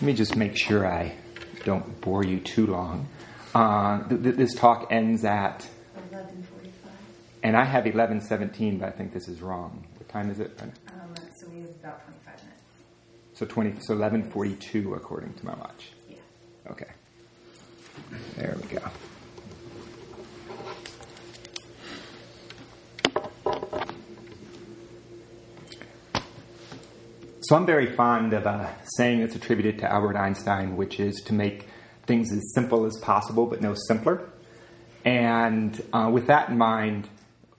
Let me just make sure I don't bore you too long. Uh, th- th- this talk ends at 11:45. And I have 11:17, but I think this is wrong. What time is it? Um, so we have about 25 minutes. So 20. So 11:42 according to my watch. Yeah. Okay. There we go. So I'm very fond of a saying that's attributed to Albert Einstein, which is to make things as simple as possible, but no simpler. And uh, with that in mind,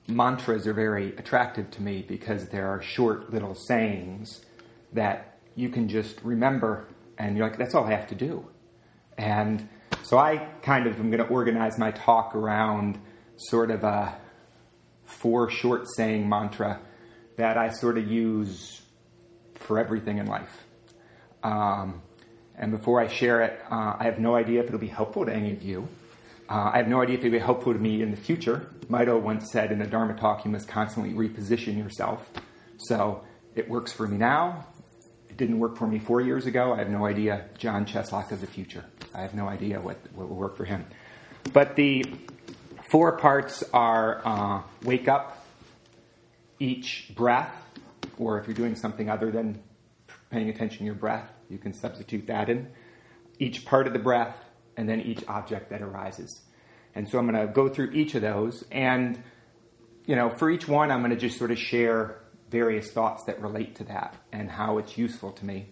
mantras are very attractive to me because there are short little sayings that you can just remember, and you're like, that's all I have to do. And so I kind of am going to organize my talk around sort of a four short saying mantra that I sort of use for everything in life. Um, and before I share it, uh, I have no idea if it'll be helpful to any of you. Uh, I have no idea if it'll be helpful to me in the future. Mito once said in a Dharma talk, you must constantly reposition yourself. So it works for me now. It didn't work for me four years ago. I have no idea John Cheslock of the future. I have no idea what, what will work for him. But the four parts are uh, wake up, each breath, or if you're doing something other than paying attention to your breath, you can substitute that in. Each part of the breath, and then each object that arises. And so I'm going to go through each of those, and you know, for each one, I'm going to just sort of share various thoughts that relate to that and how it's useful to me.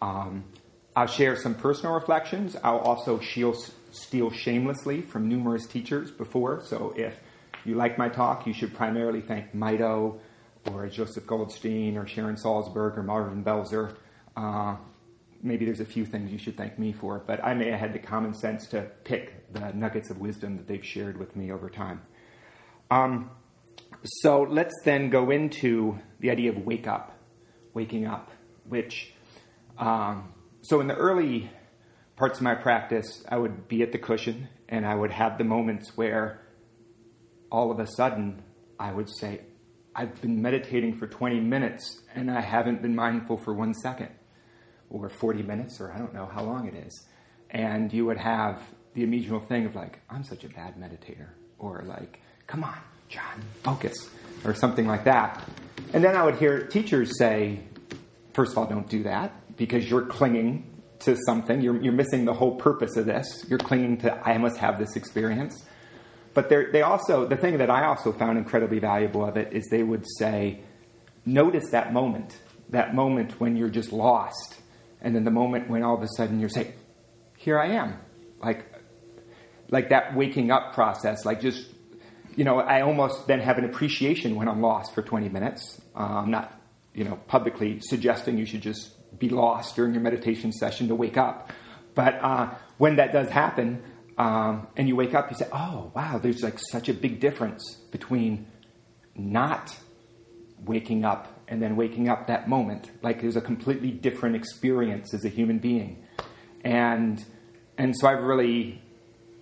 Um, I'll share some personal reflections. I'll also steal shamelessly from numerous teachers before. So if you like my talk, you should primarily thank Mito or Joseph Goldstein or Sharon Salzberg or Marvin Belzer. Uh, maybe there's a few things you should thank me for, but I may have had the common sense to pick the nuggets of wisdom that they've shared with me over time. Um, so let's then go into the idea of wake up, waking up, which, um, so in the early parts of my practice, I would be at the cushion and I would have the moments where all of a sudden I would say, I've been meditating for 20 minutes and I haven't been mindful for one second, or 40 minutes, or I don't know how long it is. And you would have the immediate thing of like, I'm such a bad meditator, or like, come on, John, focus, or something like that. And then I would hear teachers say, first of all, don't do that because you're clinging to something. You're, you're missing the whole purpose of this. You're clinging to, I must have this experience. But they also, the thing that I also found incredibly valuable of it is they would say, notice that moment, that moment when you're just lost, and then the moment when all of a sudden you're saying, here I am. Like, like that waking up process, like just, you know, I almost then have an appreciation when I'm lost for 20 minutes. Uh, I'm not, you know, publicly suggesting you should just be lost during your meditation session to wake up. But uh, when that does happen, um, and you wake up, you say, oh, wow, there's like such a big difference between not waking up and then waking up that moment. Like there's a completely different experience as a human being. And, and so I've really,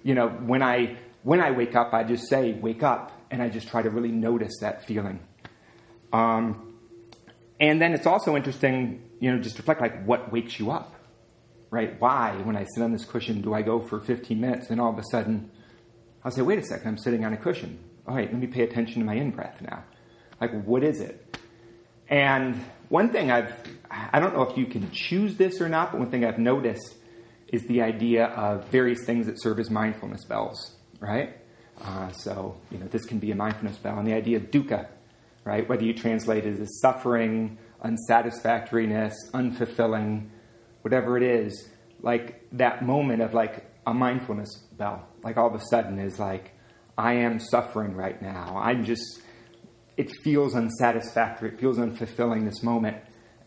you know, when I, when I wake up, I just say, wake up, and I just try to really notice that feeling. Um, and then it's also interesting, you know, just reflect like what wakes you up right? Why, when I sit on this cushion, do I go for 15 minutes and all of a sudden I'll say, wait a second, I'm sitting on a cushion. All right, let me pay attention to my in breath now. Like, what is it? And one thing I've, I don't know if you can choose this or not, but one thing I've noticed is the idea of various things that serve as mindfulness bells, right? Uh, so, you know, this can be a mindfulness bell. And the idea of dukkha, right? Whether you translate it as suffering, unsatisfactoriness, unfulfilling, whatever it is, like that moment of like a mindfulness bell, like all of a sudden is like, I am suffering right now. I'm just, it feels unsatisfactory. It feels unfulfilling this moment.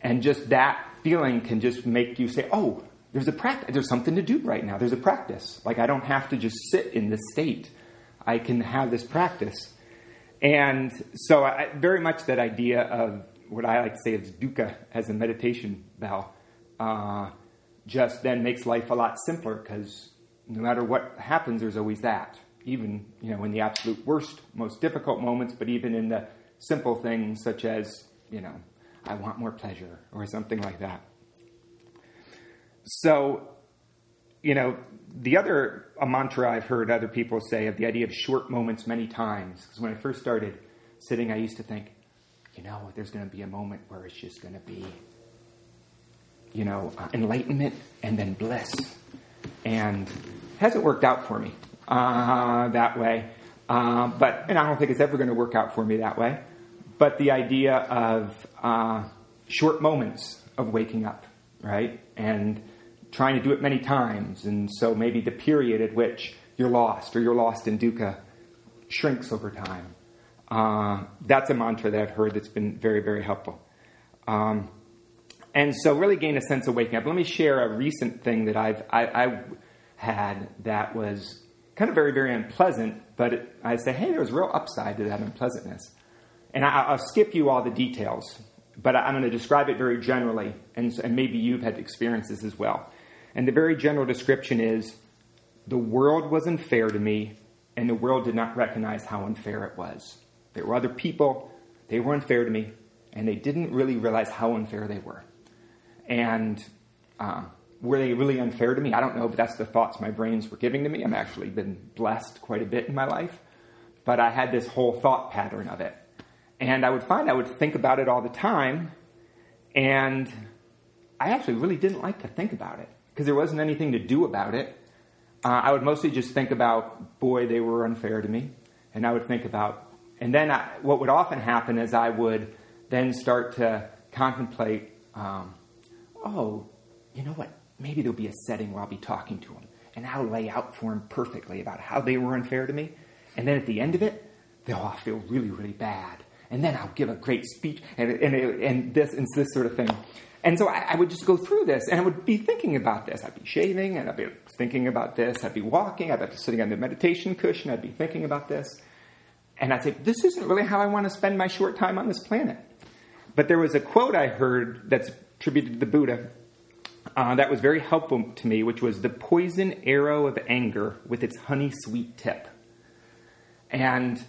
And just that feeling can just make you say, oh, there's a practice. There's something to do right now. There's a practice. Like I don't have to just sit in this state. I can have this practice. And so I, very much that idea of what I like to say is dukkha as a meditation bell uh, just then makes life a lot simpler because no matter what happens, there's always that. Even you know in the absolute worst, most difficult moments, but even in the simple things such as you know, I want more pleasure or something like that. so, you know, the other a mantra I've heard other people say of the idea of short moments many times. Because when I first started sitting, I used to think, you know, there's going to be a moment where it's just going to be, you know, uh, enlightenment and then bliss. And it hasn't worked out for me uh, that way. Uh, but, and I don't think it's ever going to work out for me that way. But the idea of uh, short moments of waking up, right? And trying to do it many times. And so maybe the period at which you're lost or you're lost in dukkha shrinks over time. Uh, that's a mantra that I've heard that's been very, very helpful. Um, and so, really gain a sense of waking up. Let me share a recent thing that I've I, I had that was kind of very, very unpleasant. But it, I say, hey, there was real upside to that unpleasantness. And I, will skip you all the details, but I'm going to describe it very generally, and, and maybe you've had experiences as well. And the very general description is the world was unfair to me, and the world did not recognize how unfair it was. There were other people, they were unfair to me, and they didn't really realize how unfair they were. And uh, were they really unfair to me? I don't know, but that's the thoughts my brains were giving to me. I've actually been blessed quite a bit in my life. But I had this whole thought pattern of it. And I would find I would think about it all the time, and I actually really didn't like to think about it because there wasn't anything to do about it. Uh, I would mostly just think about, boy, they were unfair to me. And I would think about, and then I, what would often happen is I would then start to contemplate, um, oh, you know what? Maybe there'll be a setting where I'll be talking to them and I'll lay out for them perfectly about how they were unfair to me. And then at the end of it, they'll all feel really, really bad. And then I'll give a great speech and, and, and this and this sort of thing. And so I, I, would just go through this and I would be thinking about this. I'd be shaving and I'd be thinking about this. I'd be walking. I'd be sitting on the meditation cushion. I'd be thinking about this. And I'd say, this isn't really how I want to spend my short time on this planet. But there was a quote I heard that's attributed to the Buddha uh, that was very helpful to me, which was the poison arrow of anger with its honey sweet tip. And,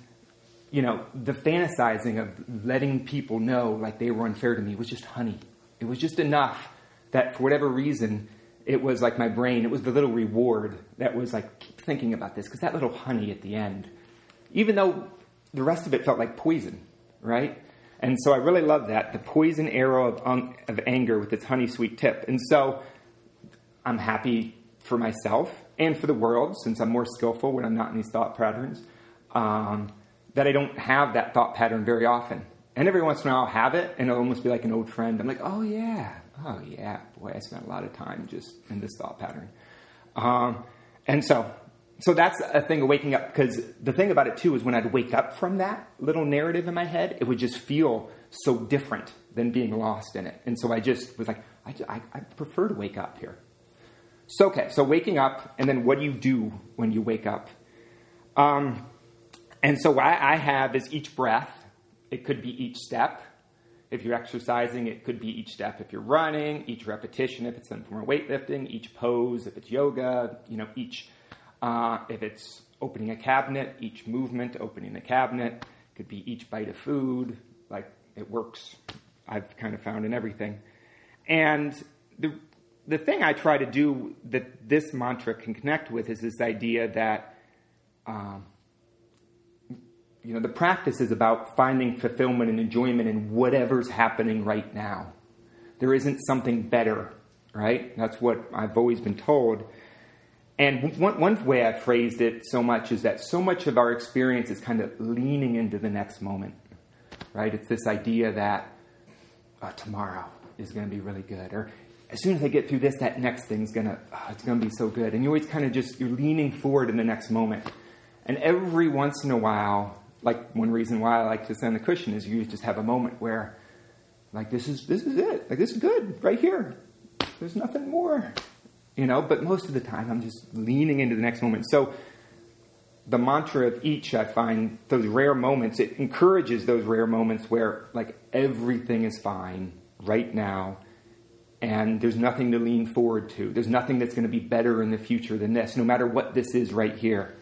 you know, the fantasizing of letting people know like they were unfair to me was just honey it was just enough that for whatever reason, it was like my brain, it was the little reward that was like, keep thinking about this, because that little honey at the end, even though the rest of it felt like poison, right? And so I really love that the poison arrow of, um, of anger with its honey sweet tip. And so I'm happy for myself and for the world, since I'm more skillful when I'm not in these thought patterns, um, that I don't have that thought pattern very often. And every once in a while I'll have it, and it'll almost be like an old friend. I'm like, oh yeah, oh yeah, boy, I spent a lot of time just in this thought pattern. Um, and so, so that's a thing of waking up. Because the thing about it too is when I'd wake up from that little narrative in my head, it would just feel so different than being lost in it. And so I just was like, I, I, I prefer to wake up here. So okay, so waking up, and then what do you do when you wake up? Um, and so what I have is each breath it could be each step. If you're exercising, it could be each step. If you're running, each repetition, if it's some form of weightlifting, each pose, if it's yoga, you know, each, uh, if it's opening a cabinet, each movement, opening the cabinet, could be each bite of food. Like it works, I've kind of found in everything. And the, the thing I try to do that this mantra can connect with is this idea that um, you know, the practice is about finding fulfillment and enjoyment in whatever's happening right now. There isn't something better, right? That's what I've always been told. And one, one way I've phrased it so much is that so much of our experience is kind of leaning into the next moment, right? It's this idea that oh, tomorrow is going to be really good, or as soon as I get through this, that next thing's going to, oh, uh, it's going to be so good. And you always kind of just, you're leaning forward in the next moment. And every once in a while, like one reason why I like to on the cushion is you just have a moment where, like, this is this is it. Like, this is good right here. There's nothing more, you know. But most of the time, I'm just leaning into the next moment. So, the mantra of each, I find those rare moments. It encourages those rare moments where, like, everything is fine right now, and there's nothing to lean forward to. There's nothing that's going to be better in the future than this, no matter what this is right here.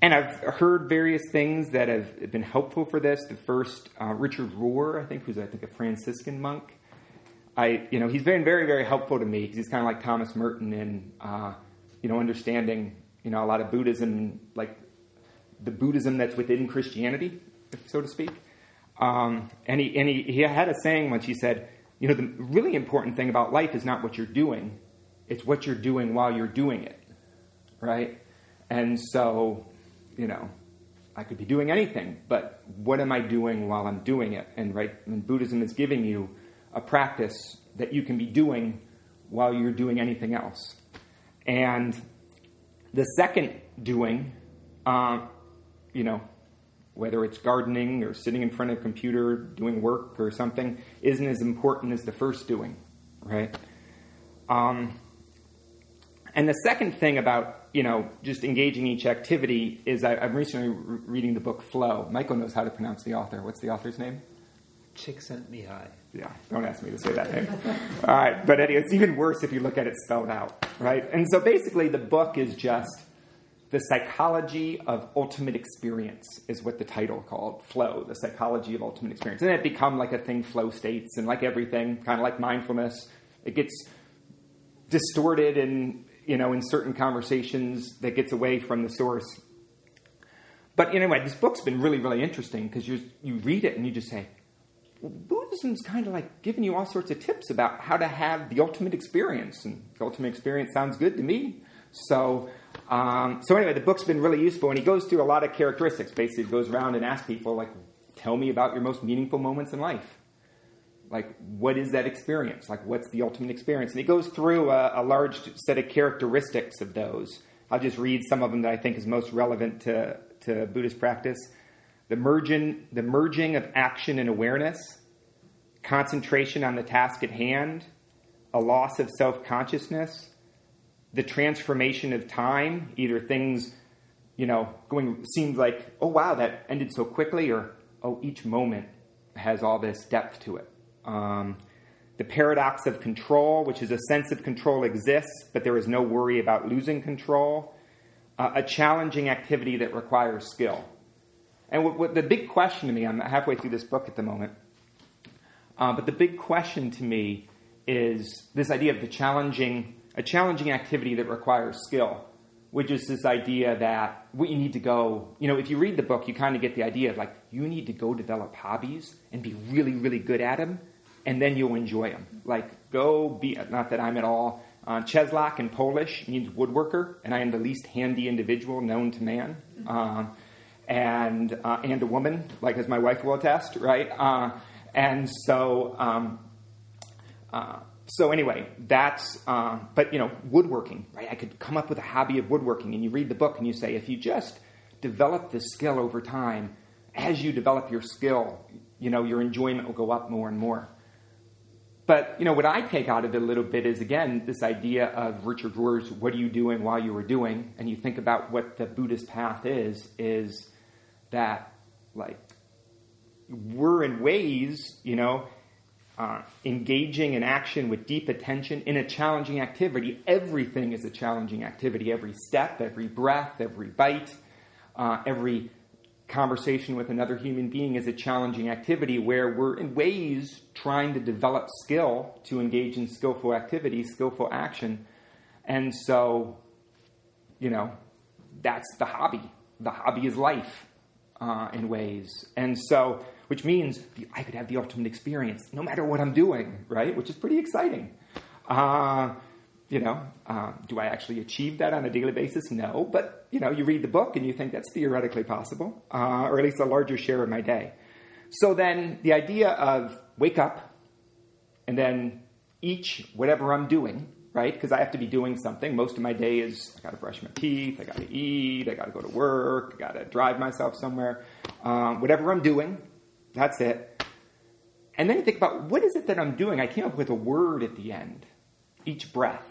And I've heard various things that have been helpful for this. The first, uh, Richard Rohr, I think, who's I think a Franciscan monk, I, you know, he's been very, very helpful to me because he's kind of like Thomas Merton in, uh, you know, understanding, you know, a lot of Buddhism, like the Buddhism that's within Christianity, so to speak. Um, and he, and he, he had a saying once. He said, you know, the really important thing about life is not what you're doing, it's what you're doing while you're doing it, right? And so, you know, I could be doing anything, but what am I doing while I'm doing it? And right, and Buddhism is giving you a practice that you can be doing while you're doing anything else. And the second doing, uh, you know, whether it's gardening or sitting in front of a computer doing work or something, isn't as important as the first doing, right? Um, and the second thing about you know just engaging each activity is I, am recently re- reading the book Flow. Michael knows how to pronounce the author. What's the author's name? Csikszentmihalyi. Yeah, don't ask me to say that name. All right, but it's even worse if you look at it spelled out, right? And so basically, the book is just the psychology of ultimate experience is what the title called flow the psychology of ultimate experience and it become like a thing flow states and like everything kind of like mindfulness it gets distorted and you know in certain conversations that gets away from the source but anyway this book's been really really interesting because you you read it and you just say buddhism's kind of like giving you all sorts of tips about how to have the ultimate experience and the ultimate experience sounds good to me so um, so anyway, the book's been really useful, and he goes through a lot of characteristics. Basically, goes around and asks people, like, tell me about your most meaningful moments in life. Like, what is that experience? Like, what's the ultimate experience? And he goes through a, a large set of characteristics of those. I'll just read some of them that I think is most relevant to, to Buddhist practice. The merging, the merging of action and awareness, concentration on the task at hand, a loss of self consciousness, the transformation of time, either things, you know, going seems like, oh wow, that ended so quickly, or oh, each moment has all this depth to it. Um, the paradox of control, which is a sense of control exists, but there is no worry about losing control. Uh, a challenging activity that requires skill. And what, what, the big question to me, I'm halfway through this book at the moment, uh, but the big question to me is this idea of the challenging a challenging activity that requires skill, which is this idea that what you need to go, you know, if you read the book, you kind of get the idea of like, you need to go develop hobbies and be really, really good at them, and then you'll enjoy them. Like, go be, not that I'm at all, uh, Czeslak in Polish means woodworker, and I am the least handy individual known to man. Uh, and, uh, and a woman, like as my wife will attest, right? Uh, and so, um, uh, so anyway, that's uh, but you know woodworking, right? I could come up with a hobby of woodworking, and you read the book and you say, if you just develop this skill over time, as you develop your skill, you know your enjoyment will go up more and more. But you know what I take out of it a little bit is again this idea of Richard Rohr's "What are you doing while you are doing?" and you think about what the Buddhist path is, is that like we're in ways, you know, uh, engaging in action with deep attention in a challenging activity. Everything is a challenging activity. Every step, every breath, every bite, uh, every conversation with another human being is a challenging activity where we're in ways trying to develop skill to engage in skillful activity, skillful action. And so, you know, that's the hobby. The hobby is life uh, in ways. And so, which means I could have the ultimate experience no matter what I'm doing, right? Which is pretty exciting. Uh, you know, uh, do I actually achieve that on a daily basis? No, but you know, you read the book and you think that's theoretically possible, uh, or at least a larger share of my day. So then, the idea of wake up and then each whatever I'm doing, right? Because I have to be doing something. Most of my day is I got to brush my teeth, I got to eat, I got to go to work, I got to drive myself somewhere. Um, whatever I'm doing, that's it. And then you think about what is it that I'm doing? I came up with a word at the end. Each breath,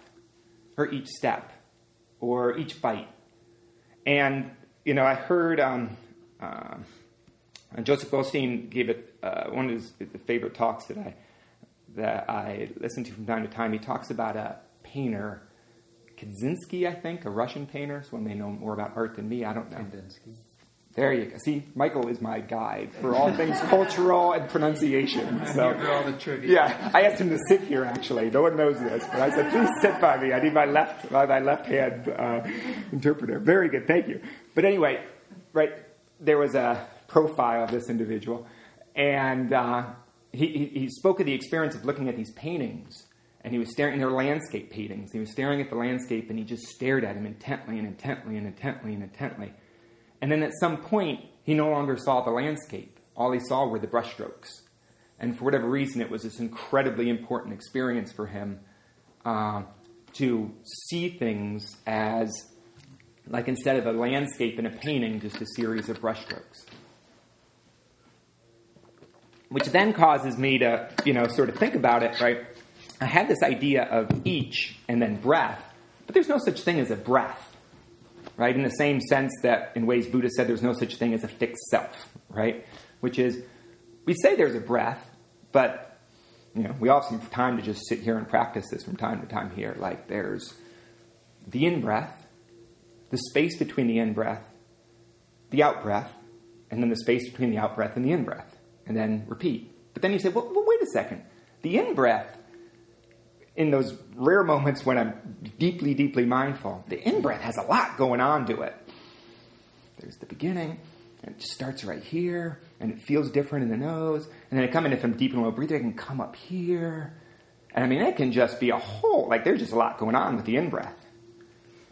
or each step, or each bite. And, you know, I heard um, uh, Joseph Goldstein gave it uh, one of his favorite talks that I that I listen to from time to time. He talks about a painter, Kandinsky, I think, a Russian painter. So one may know more about art than me. I don't know. Kandinsky. There you go. See, Michael is my guide for all things cultural and pronunciation. So, for all the trivia. yeah, I asked him to sit here. Actually, no one knows this, but I said, "Please sit by me. I need my left, my left hand uh, interpreter." Very good, thank you. But anyway, right there was a profile of this individual, and uh, he, he, he spoke of the experience of looking at these paintings, and he was staring. Their landscape paintings. He was staring at the landscape, and he just stared at him intently and intently and intently and intently. And then at some point, he no longer saw the landscape. All he saw were the brushstrokes. And for whatever reason, it was this incredibly important experience for him uh, to see things as, like instead of a landscape in a painting, just a series of brushstrokes. Which then causes me to, you know, sort of think about it, right? I had this idea of each and then breath, but there's no such thing as a breath right? In the same sense that in ways Buddha said there's no such thing as a fixed self, right? Which is, we say there's a breath, but you know, we all have some time to just sit here and practice this from time to time here. Like there's the in breath, the space between the in breath, the out breath, and then the space between the out breath and the in breath, and then repeat. But then you say, well, well wait a second. The in breath in those rare moments when I'm deeply, deeply mindful, the in breath has a lot going on to it. There's the beginning, and it starts right here, and it feels different in the nose, and then I come in, if I'm deep and low breather, I can come up here. And I mean, it can just be a whole, like there's just a lot going on with the in breath.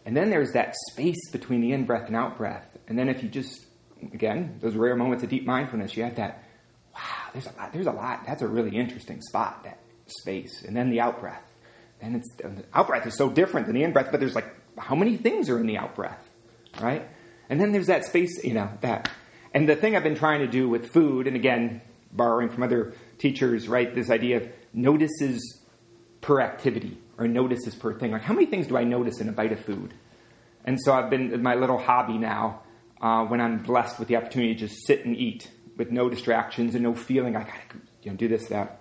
And then there's that space between the in breath and out breath. And then if you just, again, those rare moments of deep mindfulness, you have that, wow, there's a lot, there's a lot. That's a really interesting spot, that space. And then the out breath and it's the out breath is so different than the in breath, but there's like how many things are in the out breath, right? And then there's that space, you know, that. And the thing I've been trying to do with food, and again, borrowing from other teachers, right, this idea of notices per activity or notices per thing. Like, how many things do I notice in a bite of food? And so I've been, my little hobby now, uh, when I'm blessed with the opportunity to just sit and eat with no distractions and no feeling I gotta, you know, do this, that.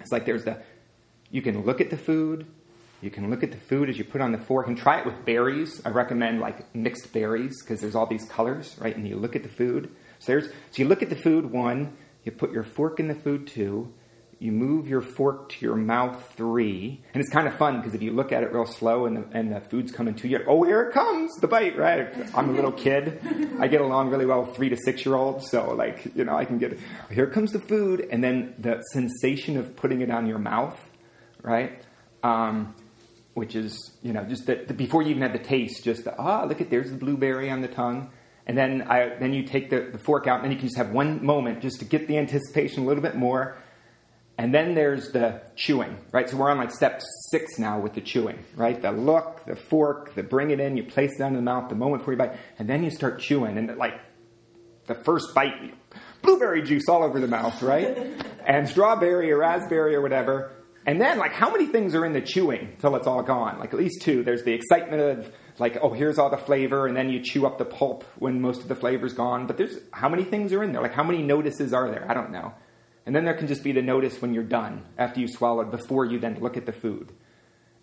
It's like there's the, you can look at the food, you can look at the food as you put on the fork and try it with berries. I recommend like mixed berries because there's all these colors, right? And you look at the food. So there's so you look at the food one, you put your fork in the food two, you move your fork to your mouth three, and it's kind of fun because if you look at it real slow and the, and the food's coming to you, oh here it comes the bite, right? I'm a little kid, I get along really well with three to six year olds, so like you know I can get here comes the food, and then the sensation of putting it on your mouth, right? Um, which is, you know, just that before you even have the taste, just the, ah, look at there's the blueberry on the tongue. And then, I, then you take the, the fork out, and then you can just have one moment just to get the anticipation a little bit more. And then there's the chewing, right? So we're on like step six now with the chewing, right? The look, the fork, the bring it in, you place it down in the mouth, the moment before you bite, and then you start chewing. And like the first bite, blueberry juice all over the mouth, right? and strawberry or raspberry or whatever. And then, like, how many things are in the chewing till it's all gone? Like, at least two. There's the excitement of, like, oh, here's all the flavor, and then you chew up the pulp when most of the flavor's gone. But there's, how many things are in there? Like, how many notices are there? I don't know. And then there can just be the notice when you're done, after you swallowed, before you then look at the food.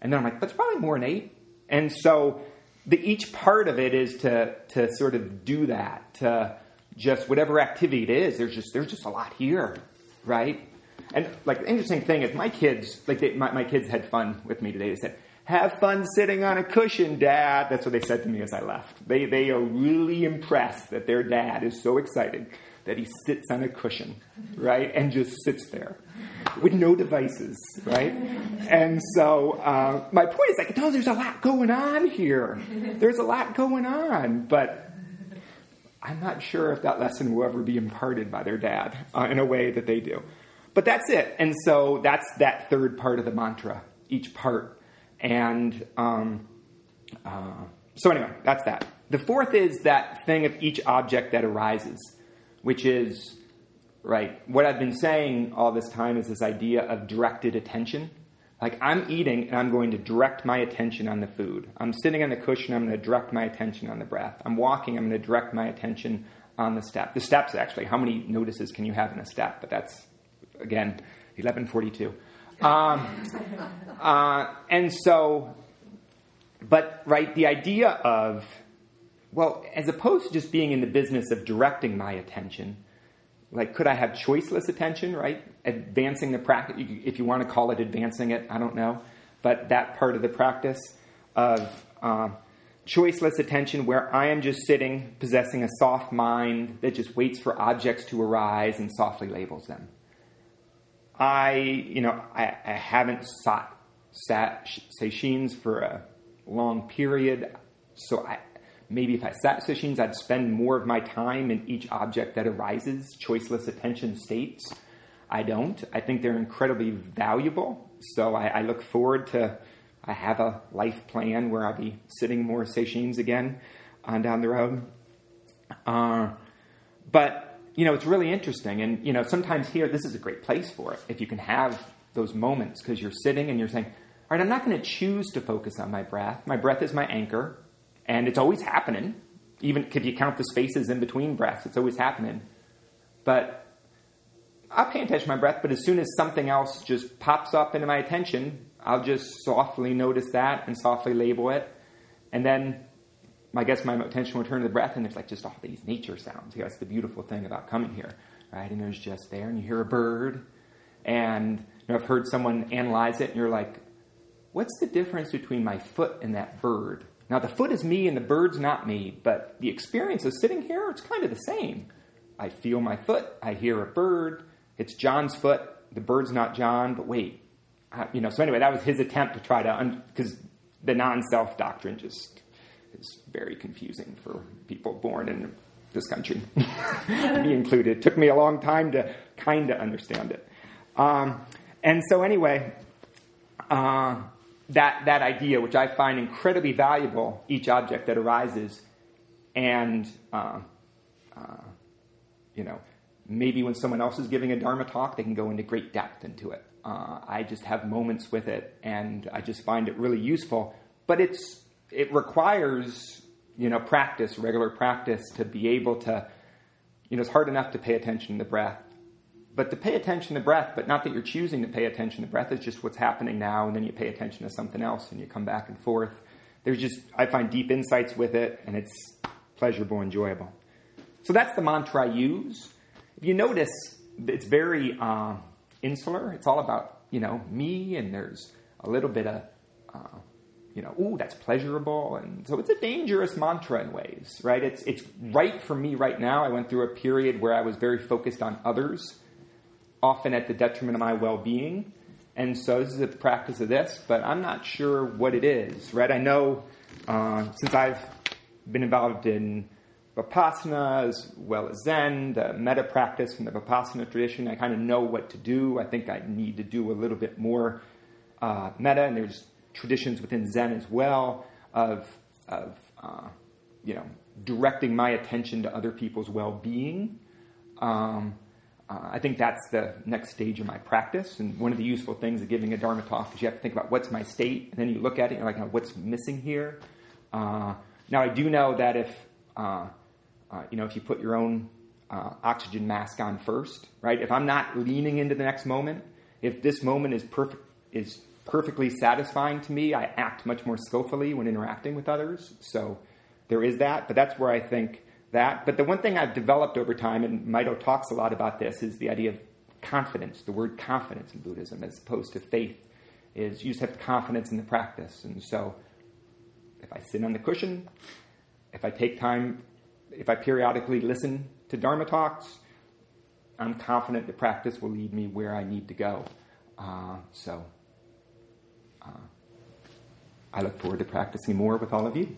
And then I'm like, that's probably more than eight. And so, the, each part of it is to, to sort of do that, to just whatever activity it is, there's just, there's just a lot here, right? And like the interesting thing is, my kids, like they, my, my kids had fun with me today. They said, "Have fun sitting on a cushion, Dad." That's what they said to me as I left. They they are really impressed that their dad is so excited that he sits on a cushion, right, and just sits there with no devices, right? And so uh, my point is like, no, there's a lot going on here. There's a lot going on, but I'm not sure if that lesson will ever be imparted by their dad uh, in a way that they do. But that's it. And so that's that third part of the mantra, each part. And um, uh, so, anyway, that's that. The fourth is that thing of each object that arises, which is, right, what I've been saying all this time is this idea of directed attention. Like, I'm eating and I'm going to direct my attention on the food. I'm sitting on the cushion, I'm going to direct my attention on the breath. I'm walking, I'm going to direct my attention on the step. The steps, actually, how many notices can you have in a step? But that's again, 1142. Um, uh, and so, but, right, the idea of well, as opposed to just being in the business of directing my attention, like could I have choiceless attention, right? Advancing the practice, if you want to call it advancing it, I don't know, but that part of the practice of uh, choiceless attention where I am just sitting, possessing a soft mind that just waits for objects to arise and softly labels them. I, you know, I, I haven't sought sat sesshins for a long period, so I, maybe if I sat sesshins, I'd spend more of my time in each object that arises, choiceless attention states. I don't. I think they're incredibly valuable, so I, I look forward to I have a life plan where I'll be sitting more sesshins again on down the road. Uh, but you know, it's really interesting, and you know, sometimes here this is a great place for it if you can have those moments because you're sitting and you're saying, "All right, I'm not going to choose to focus on my breath. My breath is my anchor, and it's always happening. Even if you count the spaces in between breaths, it's always happening. But I'll pay attention to my breath. But as soon as something else just pops up into my attention, I'll just softly notice that and softly label it. And then I guess my attention would turn to the breath, and there's like just all these nature sounds. That's the beautiful thing about coming here, right? And there's just there, and you hear a bird. And you know, I've heard someone analyze it, and you're like, what's the difference between my foot and that bird? Now, the foot is me and the bird's not me, but the experience of sitting here, it's kind of the same. I feel my foot, I hear a bird, it's John's foot, the bird's not John, but wait, you know, so anyway, that was his attempt to try to, because un- the non-self doctrine just is very confusing for people born in this country, me included. It took me a long time to kind of understand it. Um, and so anyway, uh, that, that idea, which I find incredibly valuable, each object that arises, and, uh, uh, you know, maybe when someone else is giving a Dharma talk, they can go into great depth into it. Uh, I just have moments with it, and I just find it really useful. But it's it requires you know practice, regular practice, to be able to. You know, it's hard enough to pay attention to the breath, but to pay attention to breath, but not that you're choosing to pay attention to breath. It's just what's happening now, and then you pay attention to something else, and you come back and forth. There's just I find deep insights with it, and it's pleasurable, enjoyable. So that's the mantra I use. If you notice, it's very. Uh, insular. It's all about, you know, me, and there's a little bit of, uh, you know, ooh, that's pleasurable. And so it's a dangerous mantra in ways, right? It's, it's right for me right now. I went through a period where I was very focused on others, often at the detriment of my well being. And so this is a practice of this, but I'm not sure what it is, right? I know uh, since I've been involved in Vipassana as well as Zen, the metta practice from the Vipassana tradition. I kind of know what to do. I think I need to do a little bit more uh, metta, and there's traditions within Zen as well of, of uh, you know, directing my attention to other people's well-being. Um, uh, I think that's the next stage of my practice. And one of the useful things of giving a Dharma talk is you have to think about what's my state, and then you look at it and you're like, what's missing here? Uh, now, I do know that if uh, uh, you know, if you put your own uh, oxygen mask on first, right? If I'm not leaning into the next moment, if this moment is perfect, is perfectly satisfying to me, I act much more skillfully when interacting with others. So there is that, but that's where I think that. But the one thing I've developed over time, and Maido talks a lot about this, is the idea of confidence. The word confidence in Buddhism, as opposed to faith, is you just have confidence in the practice. And so if I sit on the cushion, if I take time if I periodically listen to Dharma talks, I'm confident the practice will lead me where I need to go. Uh, so I look forward to practicing more with all of you.